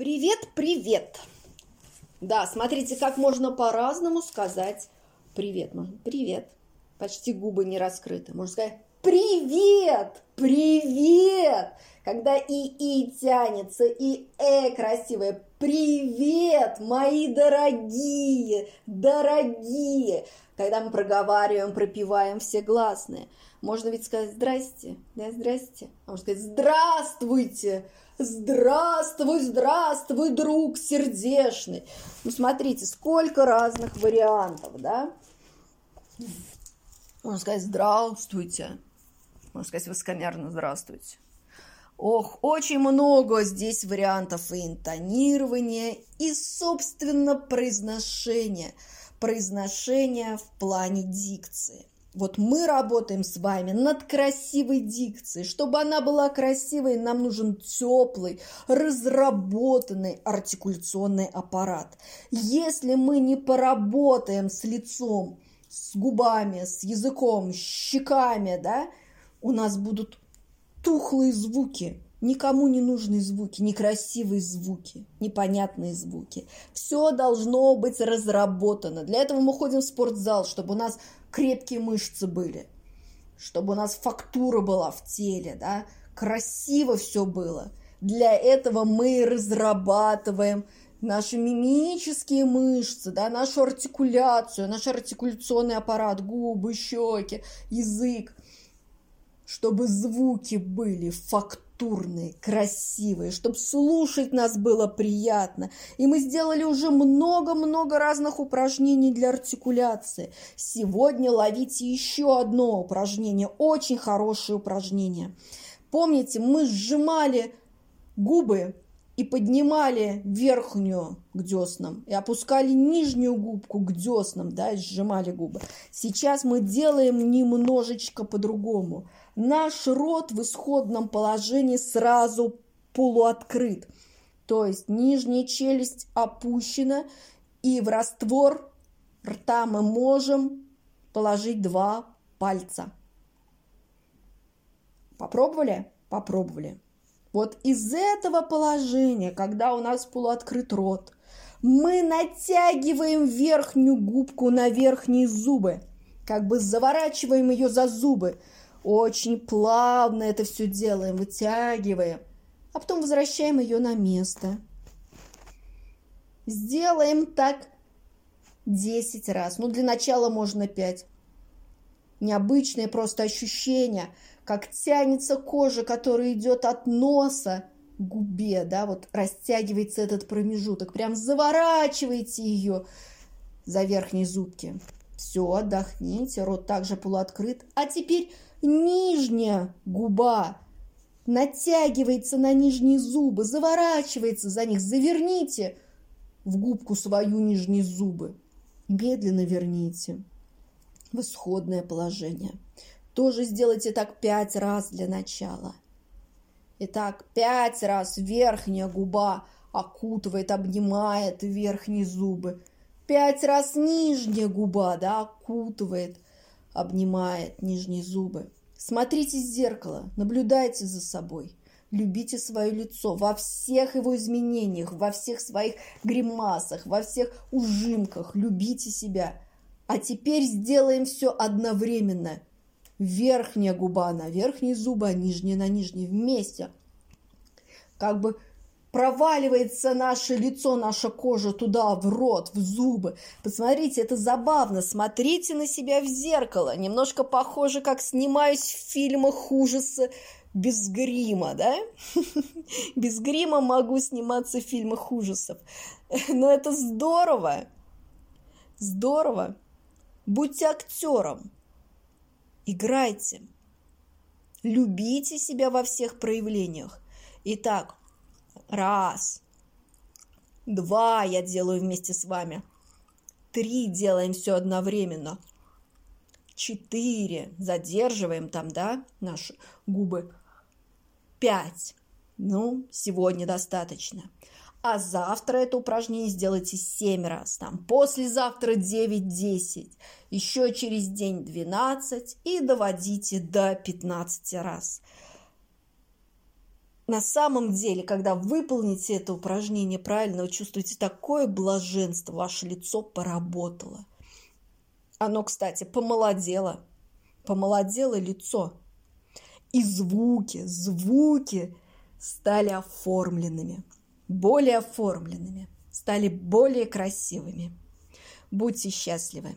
Привет, привет! Да, смотрите, как можно по-разному сказать привет. Можно привет. Почти губы не раскрыты. Можно сказать привет, привет. Когда и и тянется, и э красивое. Привет, мои дорогие, дорогие. Когда мы проговариваем, пропиваем все гласные. Можно ведь сказать здрасте, да, здрасте. А можно сказать здравствуйте, Здравствуй, здравствуй, друг сердешный. Ну, смотрите, сколько разных вариантов, да? Можно сказать «здравствуйте». Можно сказать высокомерно «здравствуйте». Ох, очень много здесь вариантов и интонирования, и, собственно, произношения. Произношения в плане дикции. Вот мы работаем с вами над красивой дикцией. Чтобы она была красивой, нам нужен теплый, разработанный артикуляционный аппарат. Если мы не поработаем с лицом, с губами, с языком, с щеками, да, у нас будут тухлые звуки, никому не нужные звуки, некрасивые звуки, непонятные звуки. Все должно быть разработано. Для этого мы ходим в спортзал, чтобы у нас крепкие мышцы были, чтобы у нас фактура была в теле, да, красиво все было. Для этого мы разрабатываем наши мимические мышцы, да, нашу артикуляцию, наш артикуляционный аппарат, губы, щеки, язык, чтобы звуки были фактуры культурные, красивые, чтобы слушать нас было приятно. И мы сделали уже много-много разных упражнений для артикуляции. Сегодня ловите еще одно упражнение, очень хорошее упражнение. Помните, мы сжимали губы и поднимали верхнюю к деснам и опускали нижнюю губку к деснам, да, и сжимали губы. Сейчас мы делаем немножечко по-другому – наш рот в исходном положении сразу полуоткрыт. То есть нижняя челюсть опущена, и в раствор рта мы можем положить два пальца. Попробовали? Попробовали. Вот из этого положения, когда у нас полуоткрыт рот, мы натягиваем верхнюю губку на верхние зубы, как бы заворачиваем ее за зубы, очень плавно это все делаем, вытягиваем, а потом возвращаем ее на место. Сделаем так 10 раз. Ну, для начала можно 5. Необычное просто ощущение, как тянется кожа, которая идет от носа к губе, да, вот растягивается этот промежуток. Прям заворачивайте ее за верхние зубки. Все, отдохните, рот также полуоткрыт. А теперь нижняя губа натягивается на нижние зубы, заворачивается за них. Заверните в губку свою нижние зубы. Медленно верните в исходное положение. Тоже сделайте так пять раз для начала. Итак, пять раз верхняя губа окутывает, обнимает верхние зубы. Пять раз нижняя губа, да, окутывает, обнимает нижние зубы. Смотрите в зеркало, наблюдайте за собой. Любите свое лицо во всех его изменениях, во всех своих гримасах, во всех ужимках. Любите себя. А теперь сделаем все одновременно. Верхняя губа на верхние зубы, а нижняя на нижние вместе. Как бы проваливается наше лицо, наша кожа туда, в рот, в зубы. Посмотрите, это забавно. Смотрите на себя в зеркало. Немножко похоже, как снимаюсь в фильмах ужаса без грима, да? Без грима могу сниматься в фильмах ужасов. Но это здорово. Здорово. Будьте актером. Играйте. Любите себя во всех проявлениях. Итак, Раз. Два я делаю вместе с вами. Три делаем все одновременно. Четыре. Задерживаем там, да, наши губы. Пять. Ну, сегодня достаточно. А завтра это упражнение сделайте 7 раз. Там послезавтра 9-10. Еще через день 12. И доводите до 15 раз. На самом деле, когда выполните это упражнение правильно, вы чувствуете такое блаженство, ваше лицо поработало. Оно, кстати, помолодело. Помолодело лицо. И звуки, звуки стали оформленными, более оформленными, стали более красивыми. Будьте счастливы!